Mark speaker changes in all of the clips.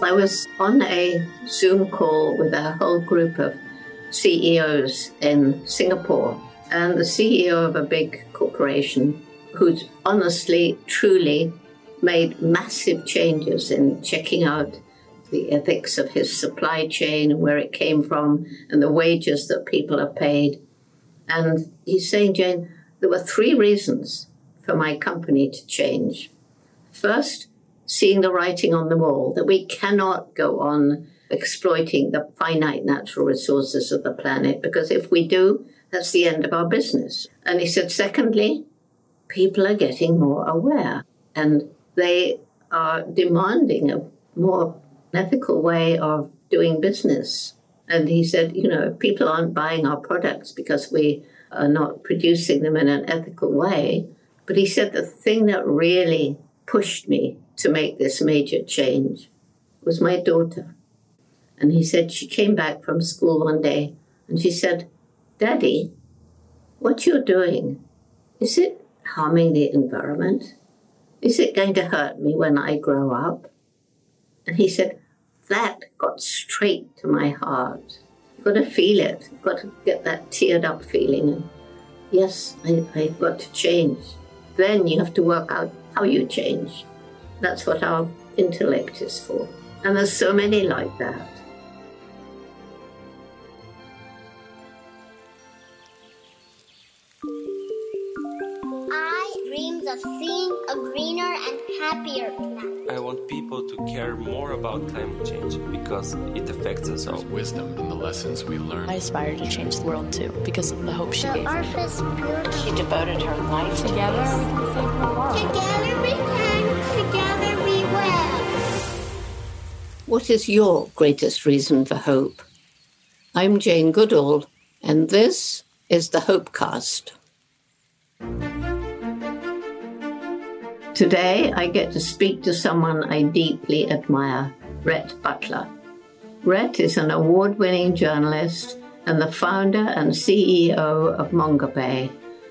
Speaker 1: I was on a Zoom call with a whole group of CEOs in Singapore, and the CEO of a big corporation who's honestly, truly made massive changes in checking out the ethics of his supply chain and where it came from and the wages that people are paid. And he's saying, Jane, there were three reasons for my company to change. First, seeing the writing on the wall that we cannot go on exploiting the finite natural resources of the planet because if we do, that's the end of our business. And he said, secondly, people are getting more aware and they are demanding a more ethical way of doing business. And he said, you know, people aren't buying our products because we are not producing them in an ethical way. But he said the thing that really pushed me to make this major change was my daughter. And he said she came back from school one day and she said, Daddy, what you're doing, is it harming the environment? Is it going to hurt me when I grow up? And he said, That got straight to my heart. You've got to feel it. You've got to get that teared up feeling. And yes, I, I've got to change. Then you have to work out how you change. That's what our intellect is for. And there's so many like that.
Speaker 2: I dreamed of seeing a greener and happier planet.
Speaker 3: I want people to care more about climate change because it affects us all.
Speaker 4: wisdom in the lessons we learn.
Speaker 5: I aspire to change the world too because of the hope she
Speaker 2: The
Speaker 5: gave me.
Speaker 2: earth is beautiful.
Speaker 6: She devoted her life
Speaker 7: Together we can save the world.
Speaker 2: Together we can,
Speaker 1: What is your greatest reason for hope? I'm Jane Goodall, and this is the Hopecast. Today, I get to speak to someone I deeply admire, Rhett Butler. Rhett is an award winning journalist and the founder and CEO of Mongabay,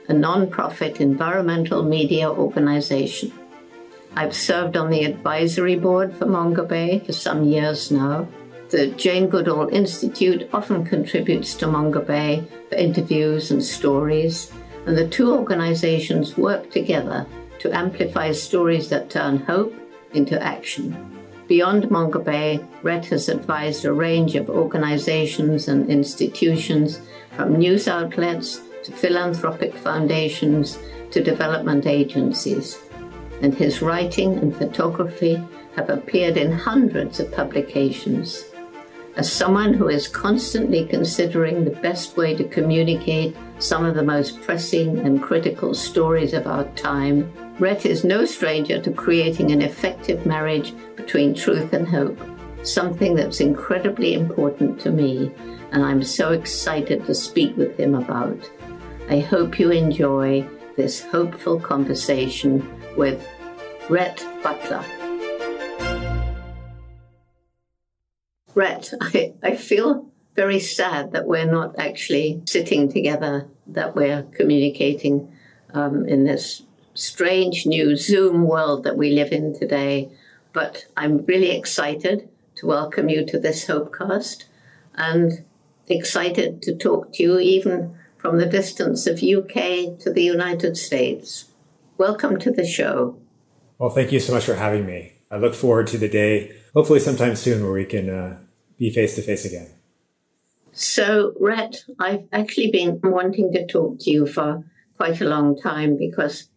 Speaker 1: a non profit environmental media organization. I've served on the advisory board for Mongabay for some years now. The Jane Goodall Institute often contributes to Mongabay for interviews and stories, and the two organizations work together to amplify stories that turn hope into action. Beyond Mongabay, Rhett has advised a range of organizations and institutions, from news outlets to philanthropic foundations to development agencies and his writing and photography have appeared in hundreds of publications. As someone who is constantly considering the best way to communicate some of the most pressing and critical stories of our time, Rhett is no stranger to creating an effective marriage between truth and hope, something that's incredibly important to me, and I'm so excited to speak with him about. I hope you enjoy this hopeful conversation with Rhett Butler. Rhett, I, I feel very sad that we're not actually sitting together, that we're communicating um, in this strange new Zoom world that we live in today. But I'm really excited to welcome you to this Hopecast and excited to talk to you even from the distance of UK to the United States. Welcome to the show.
Speaker 8: Well, thank you so much for having me. I look forward to the day, hopefully sometime soon, where we can uh, be face to face again.
Speaker 1: So, Rhett, I've actually been wanting to talk to you for quite a long time because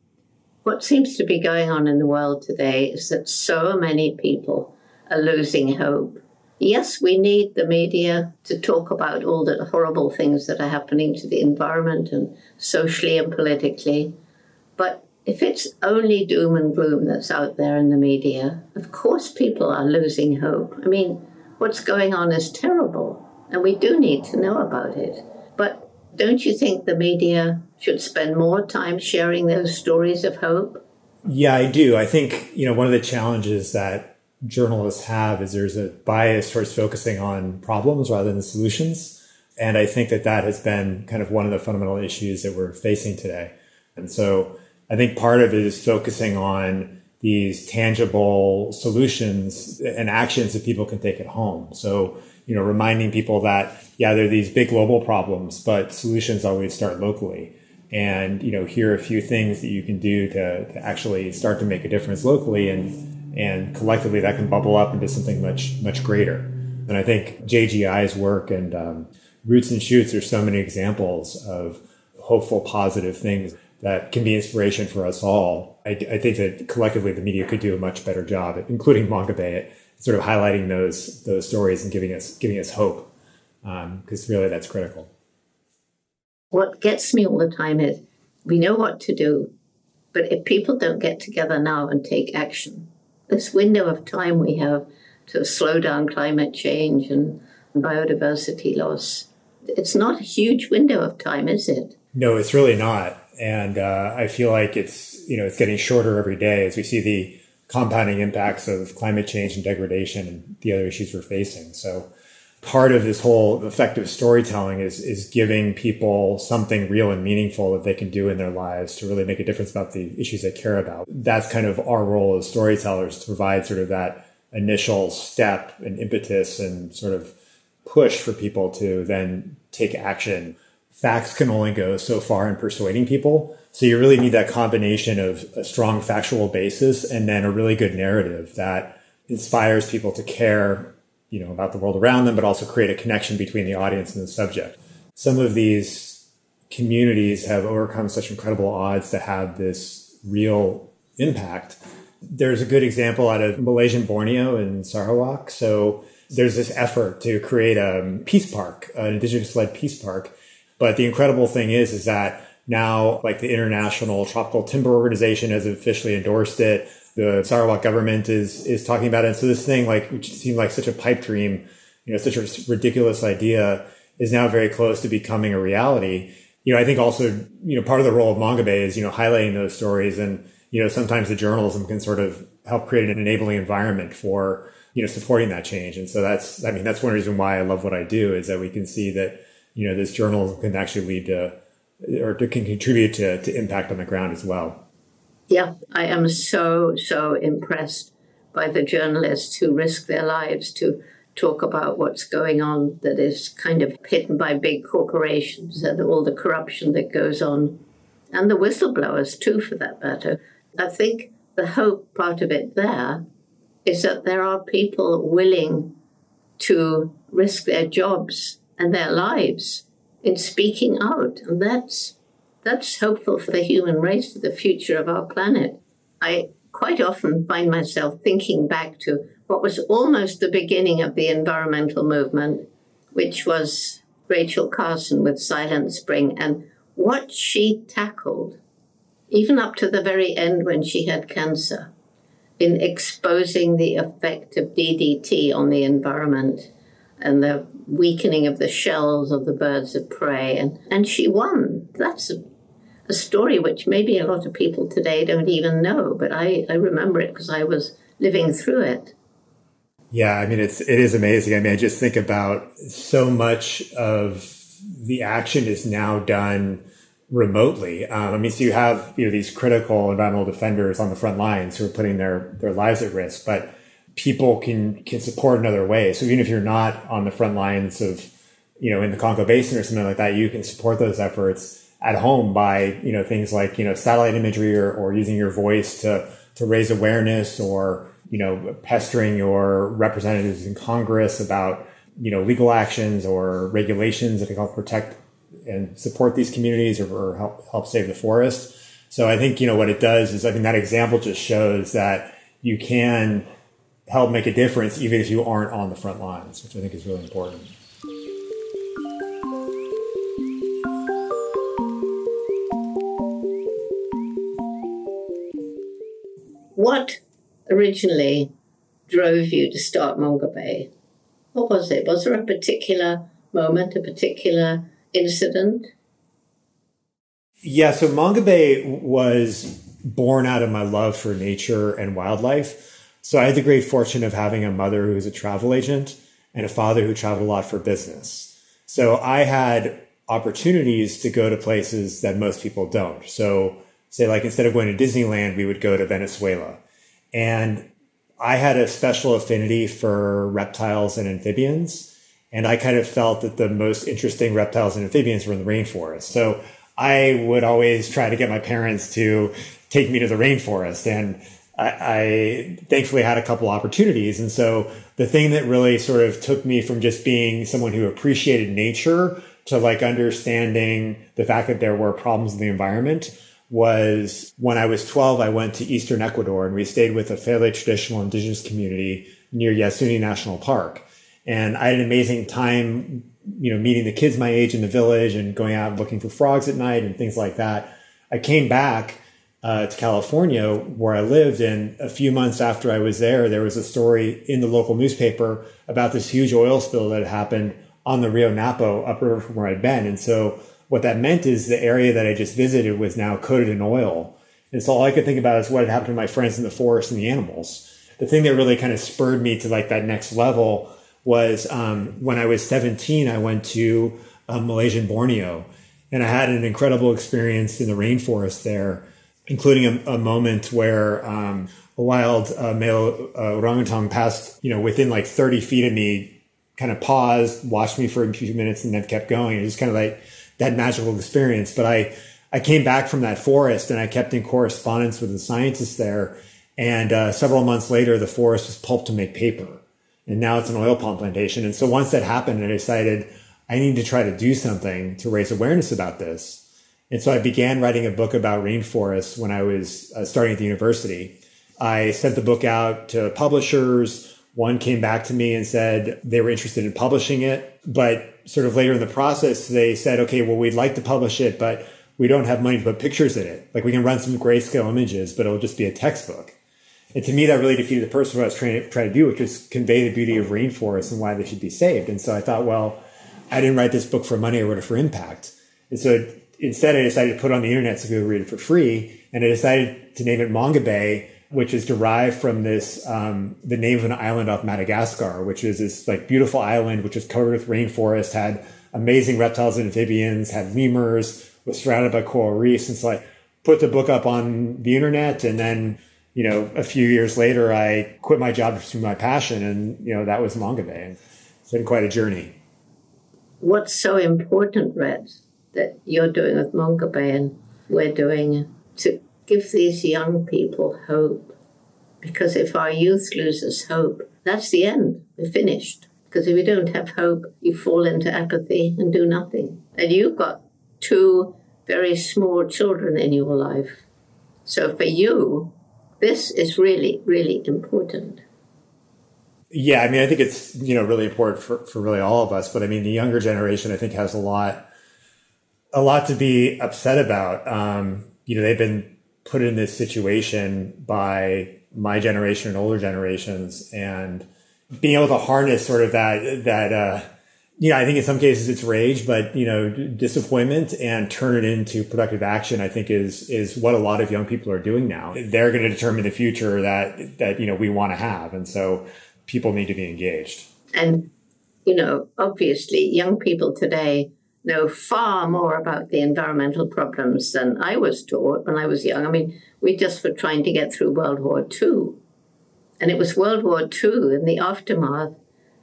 Speaker 1: what seems to be going on in the world today is that so many people are losing hope. Yes, we need the media to talk about all the horrible things that are happening to the environment and socially and politically. But if it's only doom and gloom that's out there in the media, of course people are losing hope. I mean, what's going on is terrible, and we do need to know about it. But don't you think the media should spend more time sharing those stories of hope?
Speaker 8: Yeah, I do. I think, you know, one of the challenges that journalists have is there's a bias towards focusing on problems rather than solutions. And I think that that has been kind of one of the fundamental issues that we're facing today. And so I think part of it is focusing on these tangible solutions and actions that people can take at home. So, you know, reminding people that, yeah, there are these big global problems, but solutions always start locally. And, you know, here are a few things that you can do to, to actually start to make a difference locally and, and collectively that can bubble up into something much, much greater. And I think JGI's work and um, Roots and Shoots are so many examples of hopeful, positive things that can be inspiration for us all. I, I, think that collectively the media could do a much better job, including Mongabay, at sort of highlighting those those stories and giving us giving us hope, because um, really that's critical.
Speaker 1: What gets me all the time is we know what to do, but if people don't get together now and take action, this window of time we have to slow down climate change and biodiversity loss, it's not a huge window of time, is it?
Speaker 8: No, it's really not and uh, I feel like it's you know it's getting shorter every day as we see the compounding impacts of climate change and degradation and the other issues we're facing. So part of this whole effective storytelling is is giving people something real and meaningful that they can do in their lives to really make a difference about the issues they care about. That's kind of our role as storytellers to provide sort of that initial step and impetus and sort of push for people to then take action facts can only go so far in persuading people. So you really need that combination of a strong factual basis and then a really good narrative that inspires people to care, you know, about the world around them, but also create a connection between the audience and the subject. Some of these communities have overcome such incredible odds to have this real impact. There's a good example out of Malaysian Borneo in Sarawak. So there's this effort to create a peace park, an indigenous led peace park but the incredible thing is, is that now, like the International Tropical Timber Organization has officially endorsed it. The Sarawak government is is talking about it. And so this thing, like, which seemed like such a pipe dream, you know, such a ridiculous idea, is now very close to becoming a reality. You know, I think also, you know, part of the role of Mongabay is, you know, highlighting those stories and, you know, sometimes the journalism can sort of help create an enabling environment for, you know, supporting that change. And so that's, I mean, that's one reason why I love what I do is that we can see that you know, this journalism can actually lead to or to, can contribute to, to impact on the ground as well.
Speaker 1: Yeah, I am so, so impressed by the journalists who risk their lives to talk about what's going on that is kind of hidden by big corporations and all the corruption that goes on, and the whistleblowers too, for that matter. I think the hope part of it there is that there are people willing to risk their jobs and their lives in speaking out. And that's, that's hopeful for the human race, for the future of our planet. I quite often find myself thinking back to what was almost the beginning of the environmental movement, which was Rachel Carson with Silent Spring, and what she tackled, even up to the very end when she had cancer, in exposing the effect of DDT on the environment and the weakening of the shells of the birds of prey. And, and she won. That's a, a story which maybe a lot of people today don't even know, but I, I remember it because I was living through it.
Speaker 8: Yeah, I mean it's it is amazing. I mean, I just think about so much of the action is now done remotely. Um, I mean, so you have you know these critical environmental defenders on the front lines who are putting their their lives at risk, but people can can support in other ways. So even if you're not on the front lines of, you know, in the Congo Basin or something like that, you can support those efforts at home by, you know, things like, you know, satellite imagery or, or using your voice to to raise awareness or, you know, pestering your representatives in Congress about, you know, legal actions or regulations that can help protect and support these communities or, or help help save the forest. So I think, you know, what it does is I think that example just shows that you can help make a difference even if you aren't on the front lines, which I think is really important.
Speaker 1: What originally drove you to start Mongabay? What was it? Was there a particular moment, a particular incident?
Speaker 8: Yeah, so Mongabay was born out of my love for nature and wildlife. So I had the great fortune of having a mother who was a travel agent and a father who traveled a lot for business. So I had opportunities to go to places that most people don't. So say like instead of going to Disneyland, we would go to Venezuela. And I had a special affinity for reptiles and amphibians. And I kind of felt that the most interesting reptiles and amphibians were in the rainforest. So I would always try to get my parents to take me to the rainforest. And I, I, thankfully had a couple opportunities. And so the thing that really sort of took me from just being someone who appreciated nature to like understanding the fact that there were problems in the environment was when I was 12, I went to Eastern Ecuador and we stayed with a fairly traditional indigenous community near Yasuni National Park. And I had an amazing time, you know, meeting the kids my age in the village and going out looking for frogs at night and things like that. I came back uh, to California where I lived. And a few months after I was there, there was a story in the local newspaper about this huge oil spill that had happened on the Rio Napo upriver from where I'd been. And so what that meant is the area that I just visited was now coated in oil. And so all I could think about is what had happened to my friends in the forest and the animals. The thing that really kind of spurred me to like that next level was um, when I was 17, I went to um, Malaysian Borneo and I had an incredible experience in the rainforest there, including a, a moment where um, a wild uh, male uh, orangutan passed, you know, within like 30 feet of me, kind of paused, watched me for a few minutes and then kept going. It was kind of like, that magical experience. But I, I came back from that forest and I kept in correspondence with the scientists there. And uh, several months later, the forest was pulped to make paper. And now it's an oil palm plantation. And so once that happened, I decided I need to try to do something to raise awareness about this. And so I began writing a book about rainforests when I was uh, starting at the university. I sent the book out to publishers. One came back to me and said they were interested in publishing it, but sort of later in the process, they said, okay, well, we'd like to publish it, but we don't have money to put pictures in it. Like we can run some grayscale images, but it'll just be a textbook. And to me, that really defeated the purpose of what I was trying to, to do, which is convey the beauty of rainforests and why they should be saved. And so I thought, well, I didn't write this book for money, I wrote it for impact. And so instead, I decided to put on the internet so people read it for free. And I decided to name it Mongabay, which is derived from this um, the name of an island off Madagascar, which is this like beautiful island which is covered with rainforest, had amazing reptiles and amphibians, had lemurs, was surrounded by coral reefs, and so I put the book up on the internet, and then you know a few years later I quit my job to pursue my passion, and you know that was Mongabay. It's been quite a journey.
Speaker 1: What's so important, Rhett, that you're doing with Mongabay and we're doing to give these young people hope. Because if our youth loses hope, that's the end. We're finished. Because if you don't have hope, you fall into apathy and do nothing. And you've got two very small children in your life. So for you, this is really, really important.
Speaker 8: Yeah, I mean, I think it's you know really important for, for really all of us. But I mean, the younger generation, I think, has a lot, a lot to be upset about. Um, you know, they've been put in this situation by my generation and older generations and being able to harness sort of that that uh you know i think in some cases it's rage but you know disappointment and turn it into productive action i think is is what a lot of young people are doing now they're going to determine the future that that you know we want to have and so people need to be engaged
Speaker 1: and you know obviously young people today know far more about the environmental problems than I was taught when I was young. I mean, we just were trying to get through World War II. And it was World War II and the aftermath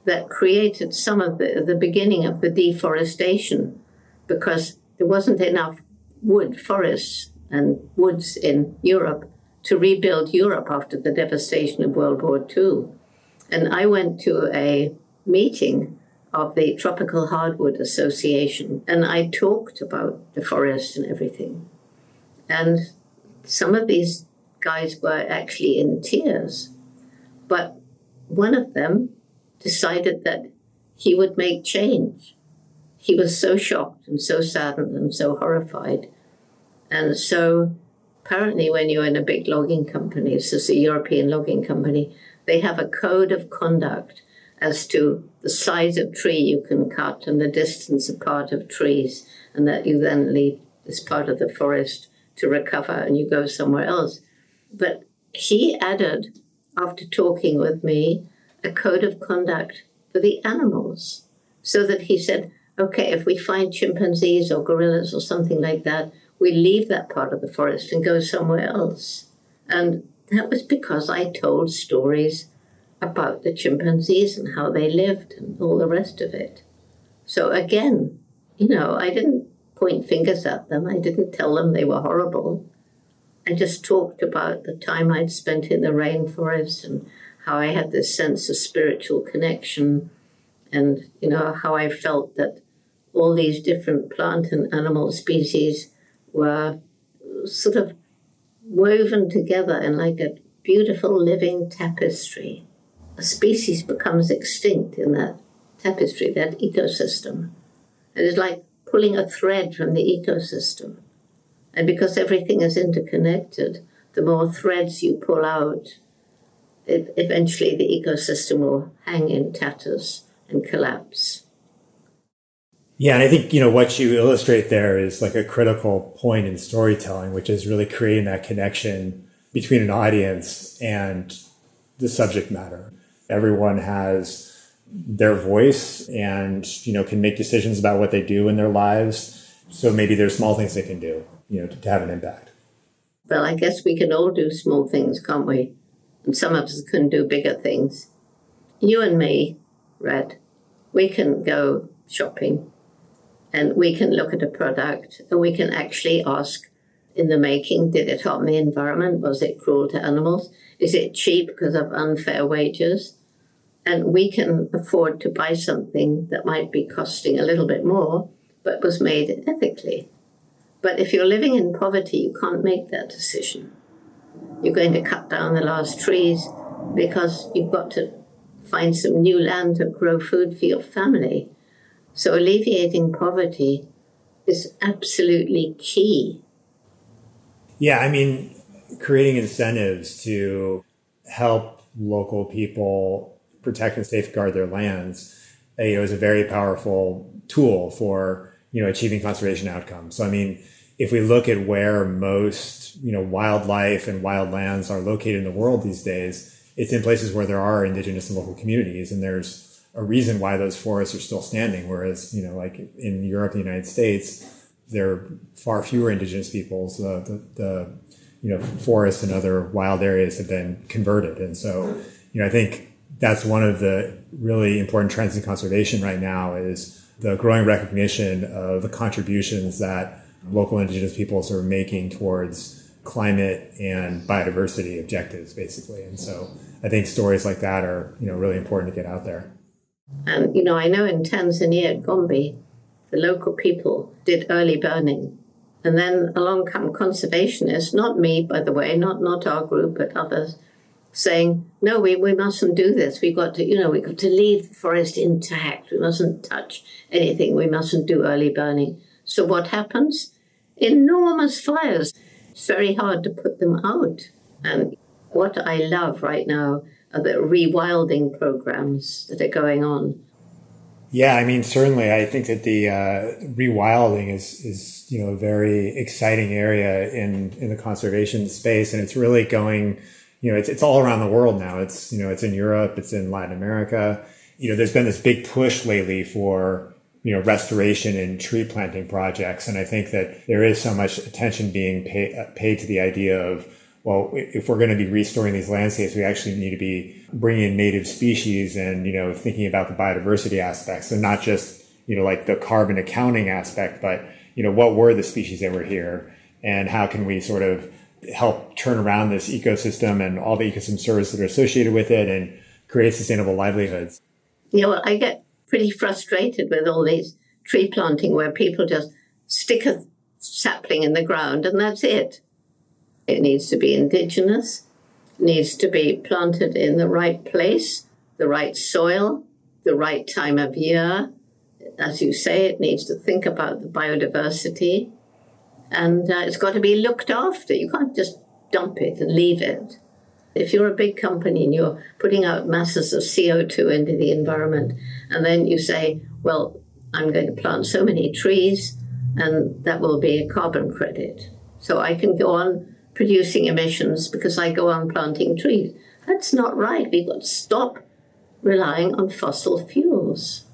Speaker 1: that created some of the, the beginning of the deforestation because there wasn't enough wood, forests, and woods in Europe to rebuild Europe after the devastation of World War II. And I went to a meeting of the Tropical Hardwood Association, and I talked about the forest and everything. And some of these guys were actually in tears, but one of them decided that he would make change. He was so shocked and so saddened and so horrified. And so, apparently, when you're in a big logging company, this is a European logging company, they have a code of conduct as to the size of tree you can cut and the distance apart of trees, and that you then leave this part of the forest to recover and you go somewhere else. But he added, after talking with me, a code of conduct for the animals. So that he said, okay, if we find chimpanzees or gorillas or something like that, we leave that part of the forest and go somewhere else. And that was because I told stories about the chimpanzees and how they lived and all the rest of it. So again, you know, I didn't point fingers at them. I didn't tell them they were horrible. I just talked about the time I'd spent in the rainforest and how I had this sense of spiritual connection and, you know, how I felt that all these different plant and animal species were sort of woven together in like a beautiful living tapestry. A species becomes extinct in that tapestry, that ecosystem. It is like pulling a thread from the ecosystem. And because everything is interconnected, the more threads you pull out, it, eventually the ecosystem will hang in tatters and collapse.
Speaker 8: Yeah, and I think, you know, what you illustrate there is like a critical point in storytelling, which is really creating that connection between an audience and the subject matter. Everyone has their voice and, you know, can make decisions about what they do in their lives. So maybe there's small things they can do, you know, to, to have an impact.
Speaker 1: Well, I guess we can all do small things, can't we? And some of us can do bigger things. You and me, Rhett, we can go shopping and we can look at a product and we can actually ask in the making did it harm the environment? Was it cruel to animals? Is it cheap because of unfair wages? And we can afford to buy something that might be costing a little bit more, but was made ethically. But if you're living in poverty, you can't make that decision. You're going to cut down the last trees because you've got to find some new land to grow food for your family. So alleviating poverty is absolutely key.
Speaker 8: Yeah, I mean, creating incentives to help local people protect and safeguard their lands, you know, is a very powerful tool for you know achieving conservation outcomes. So, I mean, if we look at where most you know wildlife and wild lands are located in the world these days, it's in places where there are indigenous and local communities, and there's a reason why those forests are still standing. Whereas, you know, like in Europe, the United States, there are far fewer indigenous peoples. The, the, you know, forests and other wild areas have been converted. And so, you know, I think that's one of the really important trends in conservation right now is the growing recognition of the contributions that local indigenous peoples are making towards climate and biodiversity objectives, basically. And so I think stories like that are, you know, really important to get out there.
Speaker 1: And, you know, I know in Tanzania at Gombe, the local people did early burning. And then along come conservationists, not me, by the way, not, not our group, but others, saying, no, we, we mustn't do this. We've got to, you know, we've got to leave the forest intact. We mustn't touch anything. We mustn't do early burning. So what happens? Enormous fires. It's very hard to put them out. And what I love right now are the rewilding programs that are going on.
Speaker 8: Yeah, I mean, certainly, I think that the uh, rewilding is is you know a very exciting area in in the conservation space, and it's really going. You know, it's it's all around the world now. It's you know, it's in Europe, it's in Latin America. You know, there's been this big push lately for you know restoration and tree planting projects, and I think that there is so much attention being pay, uh, paid to the idea of well, if we're going to be restoring these landscapes, we actually need to be bringing in native species and, you know, thinking about the biodiversity aspects and not just, you know, like the carbon accounting aspect, but, you know, what were the species that were here and how can we sort of help turn around this ecosystem and all the ecosystem services that are associated with it and create sustainable livelihoods.
Speaker 1: Yeah, well, I get pretty frustrated with all these tree planting where people just stick a sapling in the ground and that's it. It needs to be indigenous, needs to be planted in the right place, the right soil, the right time of year. As you say, it needs to think about the biodiversity and uh, it's got to be looked after. You can't just dump it and leave it. If you're a big company and you're putting out masses of CO2 into the environment, and then you say, well, I'm going to plant so many trees, and that will be a carbon credit. So I can go on producing emissions because I go on planting trees. That's not right. We've got to stop relying on fossil fuels.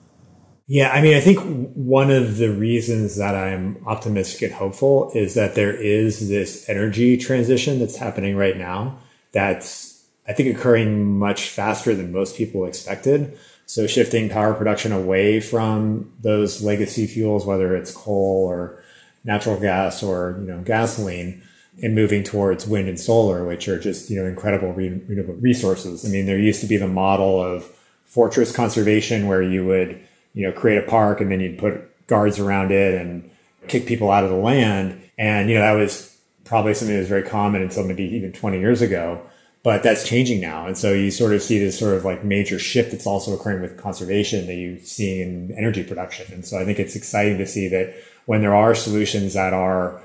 Speaker 8: Yeah, I mean, I think one of the reasons that I'm optimistic and hopeful is that there is this energy transition that's happening right now that's, I think, occurring much faster than most people expected. So shifting power production away from those legacy fuels, whether it's coal or natural gas or, you know, gasoline, and moving towards wind and solar, which are just, you know, incredible renewable resources. I mean, there used to be the model of fortress conservation where you would, you know, create a park and then you'd put guards around it and kick people out of the land. And, you know, that was probably something that was very common until maybe even 20 years ago. But that's changing now. And so you sort of see this sort of like major shift that's also occurring with conservation that you see in energy production. And so I think it's exciting to see that when there are solutions that are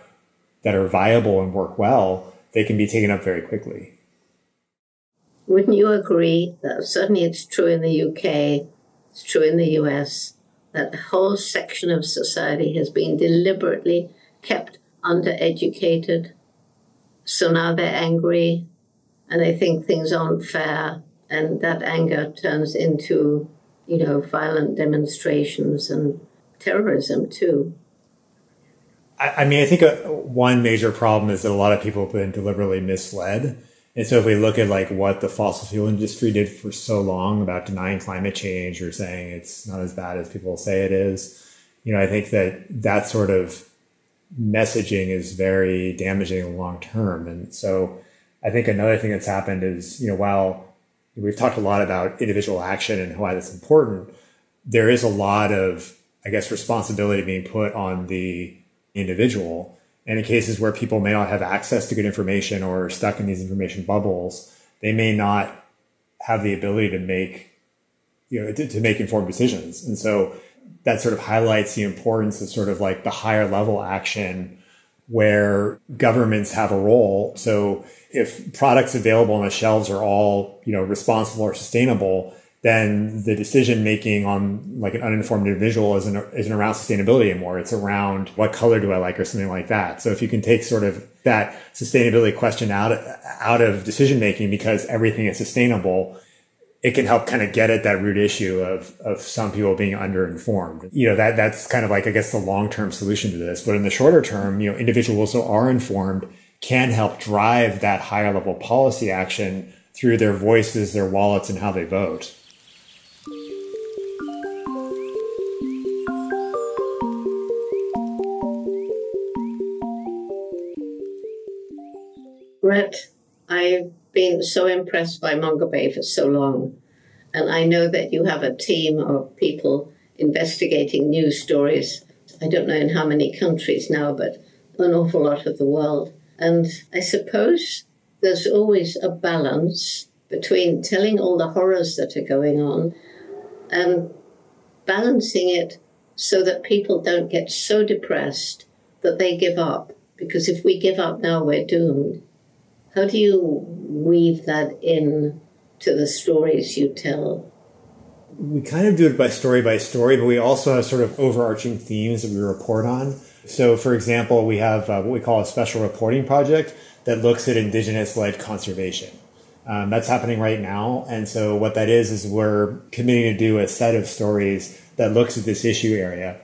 Speaker 8: that are viable and work well, they can be taken up very quickly.
Speaker 1: Wouldn't you agree that certainly it's true in the UK, it's true in the US, that a whole section of society has been deliberately kept undereducated. So now they're angry and they think things aren't fair, and that anger turns into, you know, violent demonstrations and terrorism too.
Speaker 8: I, mean, I think a, one major problem is that a lot of people have been deliberately misled. And so if we look at like what the fossil fuel industry did for so long about denying climate change or saying it's not as bad as people say it is, you know, I think that that sort of messaging is very damaging long term. And so I think another thing that's happened is, you know, while we've talked a lot about individual action and why that's important, there is a lot of, I guess, responsibility being put on the individual. And in cases where people may not have access to good information or are stuck in these information bubbles, they may not have the ability to make, you know, to, to make informed decisions. And so that sort of highlights the importance of sort of like the higher level action where governments have a role. So if products available on the shelves are all, you know, responsible or sustainable, then the decision making on like an uninformed individual isn't, isn't around sustainability anymore. It's around what color do I like or something like that. So if you can take sort of that sustainability question out, out of decision making because everything is sustainable, it can help kind of get at that root issue of, of some people being underinformed. You know, that, that's kind of like, I guess, the long-term solution to this. But in the shorter term, you know, individuals who are informed can help drive that higher level policy action through their voices, their wallets, and how they vote.
Speaker 1: I've been so impressed by Mongabay for so long, and I know that you have a team of people investigating news stories. I don't know in how many countries now, but an awful lot of the world. And I suppose there's always a balance between telling all the horrors that are going on and balancing it so that people don't get so depressed that they give up. Because if we give up now, we're doomed. How do you weave that in to the stories you tell?
Speaker 8: We kind of do it by story by story, but we also have sort of overarching themes that we report on. So, for example, we have uh, what we call a special reporting project that looks at indigenous led conservation. Um, that's happening right now. And so, what that is, is we're committing to do a set of stories that looks at this issue area.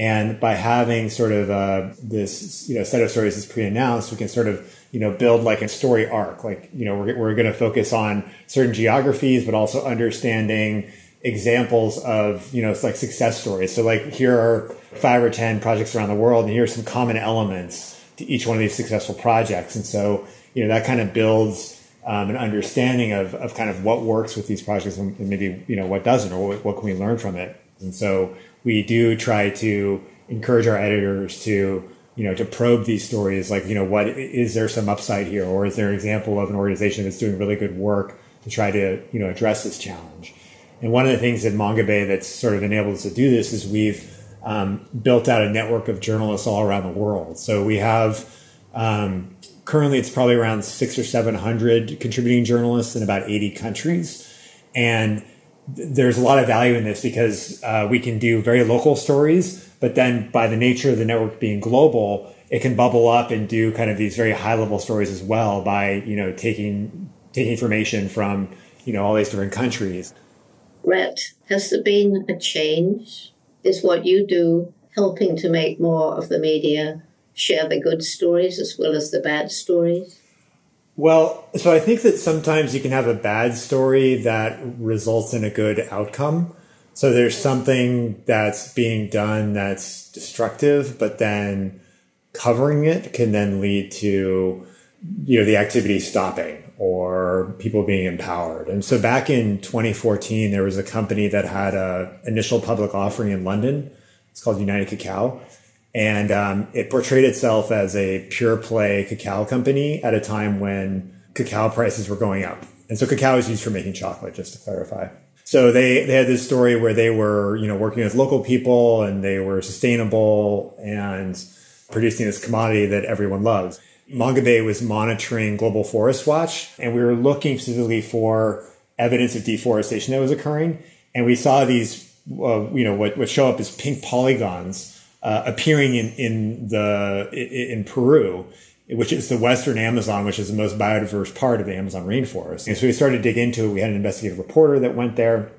Speaker 8: And by having sort of uh, this you know set of stories that's pre-announced, we can sort of you know, build like a story arc. Like, you know, we're, we're going to focus on certain geographies, but also understanding examples of, you know, it's like success stories. So like here are five or 10 projects around the world and here are some common elements to each one of these successful projects. And so, you know, that kind of builds um, an understanding of, of kind of what works with these projects and maybe, you know, what doesn't or what, what can we learn from it. And so we do try to encourage our editors to you know, to probe these stories, like, you know, what is there some upside here? Or is there an example of an organization that's doing really good work to try to, you know, address this challenge? And one of the things at Mongabay that's sort of enabled us to do this is we've um, built out a network of journalists all around the world. So we have um, currently it's probably around six or seven hundred contributing journalists in about eighty countries, and there's a lot of value in this because uh, we can do very local stories, but then by the nature of the network being global, it can bubble up and do kind of these very high level stories as well by you know taking taking information from you know all these different countries.
Speaker 1: Rhett, has there been a change? Is what you do helping to make more of the media share the good stories as well as the bad stories?
Speaker 8: Well, so I think that sometimes you can have a bad story that results in a good outcome. So there's something that's being done that's destructive, but then covering it can then lead to, you know, the activity stopping or people being empowered. And so back in 2014, there was a company that had a initial public offering in London. It's called United Cacao. And um, it portrayed itself as a pure play cacao company at a time when cacao prices were going up. And so cacao is used for making chocolate, just to clarify. So they, they had this story where they were, you know, working with local people and they were sustainable and producing this commodity that everyone loves. Mongabay was monitoring Global Forest Watch and we were looking specifically for evidence of deforestation that was occurring. And we saw these, uh, you know, what, what show up as pink polygons uh, appearing in in the in Peru, which is the Western Amazon, which is the most biodiverse part of the Amazon rainforest. And so we started to dig into it. We had an investigative reporter that went there,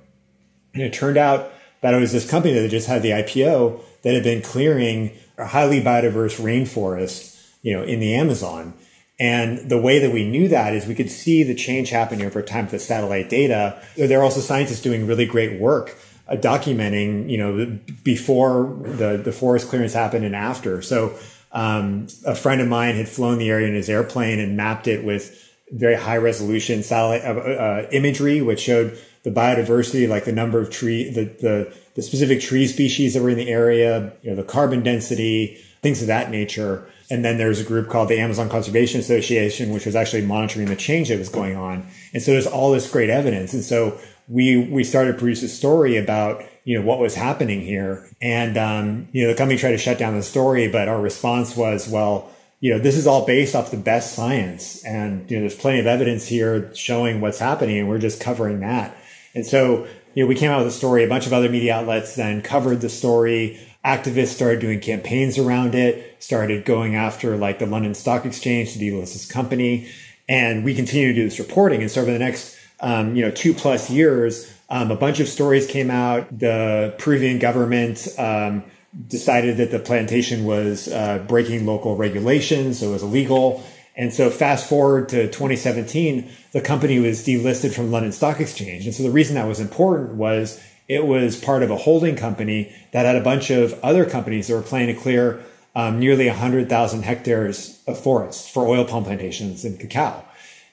Speaker 8: and it turned out that it was this company that just had the IPO that had been clearing a highly biodiverse rainforest, you know, in the Amazon. And the way that we knew that is we could see the change happening over time with the satellite data. There are also scientists doing really great work documenting, you know, before the, the forest clearance happened and after. So, um, a friend of mine had flown the area in his airplane and mapped it with very high resolution satellite uh, uh, imagery, which showed the biodiversity, like the number of tree, the, the, the specific tree species that were in the area, you know, the carbon density, things of that nature. And then there's a group called the Amazon Conservation Association, which was actually monitoring the change that was going on. And so there's all this great evidence. And so we we started to produce a story about you know what was happening here, and um, you know the company tried to shut down the story, but our response was, well, you know this is all based off the best science, and you know there's plenty of evidence here showing what's happening, and we're just covering that. And so you know we came out with a story. A bunch of other media outlets then covered the story. Activists started doing campaigns around it, started going after like the London Stock Exchange to delist this company, and we continue to do this reporting. And so over the next um, you know, two plus years, um, a bunch of stories came out. The Peruvian government um, decided that the plantation was uh, breaking local regulations, so it was illegal. And so, fast forward to 2017, the company was delisted from London Stock Exchange. And so, the reason that was important was it was part of a holding company that had a bunch of other companies that were planning to clear um, nearly 100,000 hectares of forest for oil palm plantations and cacao.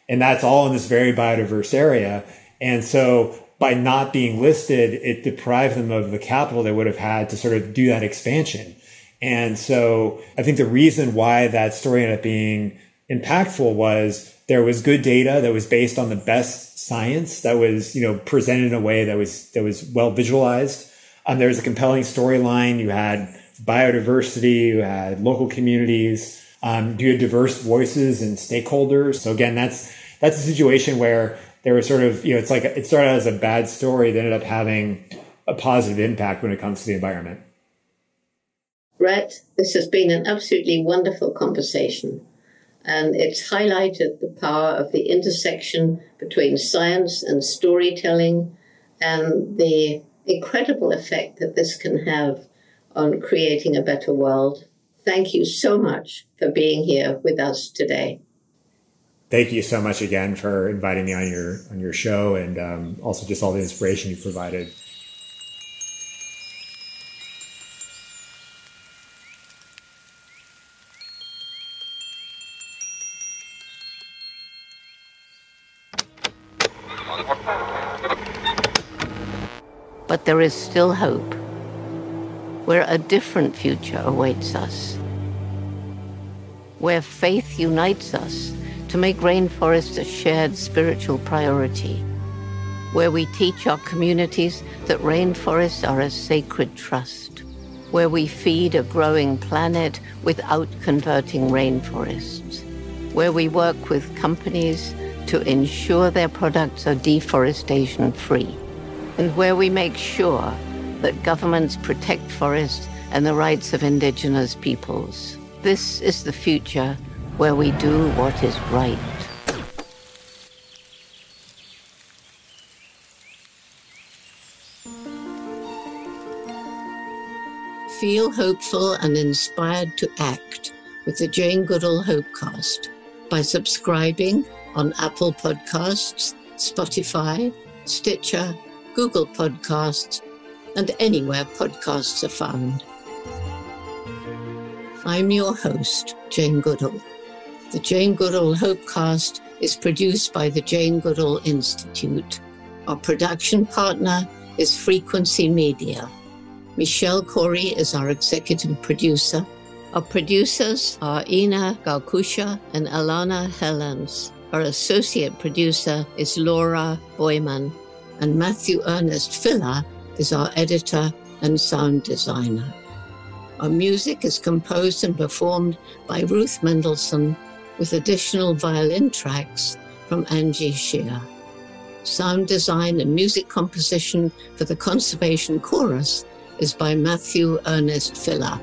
Speaker 8: And that's all in this very biodiverse area. And so by not being listed, it deprived them of the capital they would have had to sort of do that expansion. And so I think the reason why that story ended up being impactful was there was good data that was based on the best science that was, you know, presented in a way that was, that was well visualized. Um, there was a compelling storyline. You had biodiversity, you had local communities, um, you had diverse voices and stakeholders. So again, that's, that's a situation where there was sort of, you know, it's like it started out as a bad story that ended up having a positive impact when it comes to the environment.
Speaker 1: Rhett, this has been an absolutely wonderful conversation. And it's highlighted the power of the intersection between science and storytelling and the incredible effect that this can have on creating a better world. Thank you so much for being here with us today
Speaker 8: thank you so much again for inviting me on your on your show and um, also just all the inspiration you provided.
Speaker 1: But there is still hope, where a different future awaits us, where faith unites us to make rainforests a shared spiritual priority, where we teach our communities that rainforests are a sacred trust, where we feed a growing planet without converting rainforests, where we work with companies to ensure their products are deforestation free, and where we make sure that governments protect forests and the rights of indigenous peoples. This is the future where we do what is right. Feel hopeful and inspired to act with the Jane Goodall Hopecast. by subscribing on Apple Podcasts, Spotify, Stitcher, Google Podcasts, and anywhere podcasts are found. I'm your host, Jane Goodall. The Jane Goodall Hopecast is produced by the Jane Goodall Institute. Our production partner is Frequency Media. Michelle Corey is our executive producer. Our producers are Ina Galkusha and Alana Helens. Our associate producer is Laura Boyman. And Matthew Ernest Filler is our editor and sound designer. Our music is composed and performed by Ruth Mendelssohn with additional violin tracks from Angie Shear. Sound design and music composition for the Conservation Chorus is by Matthew Ernest Filler.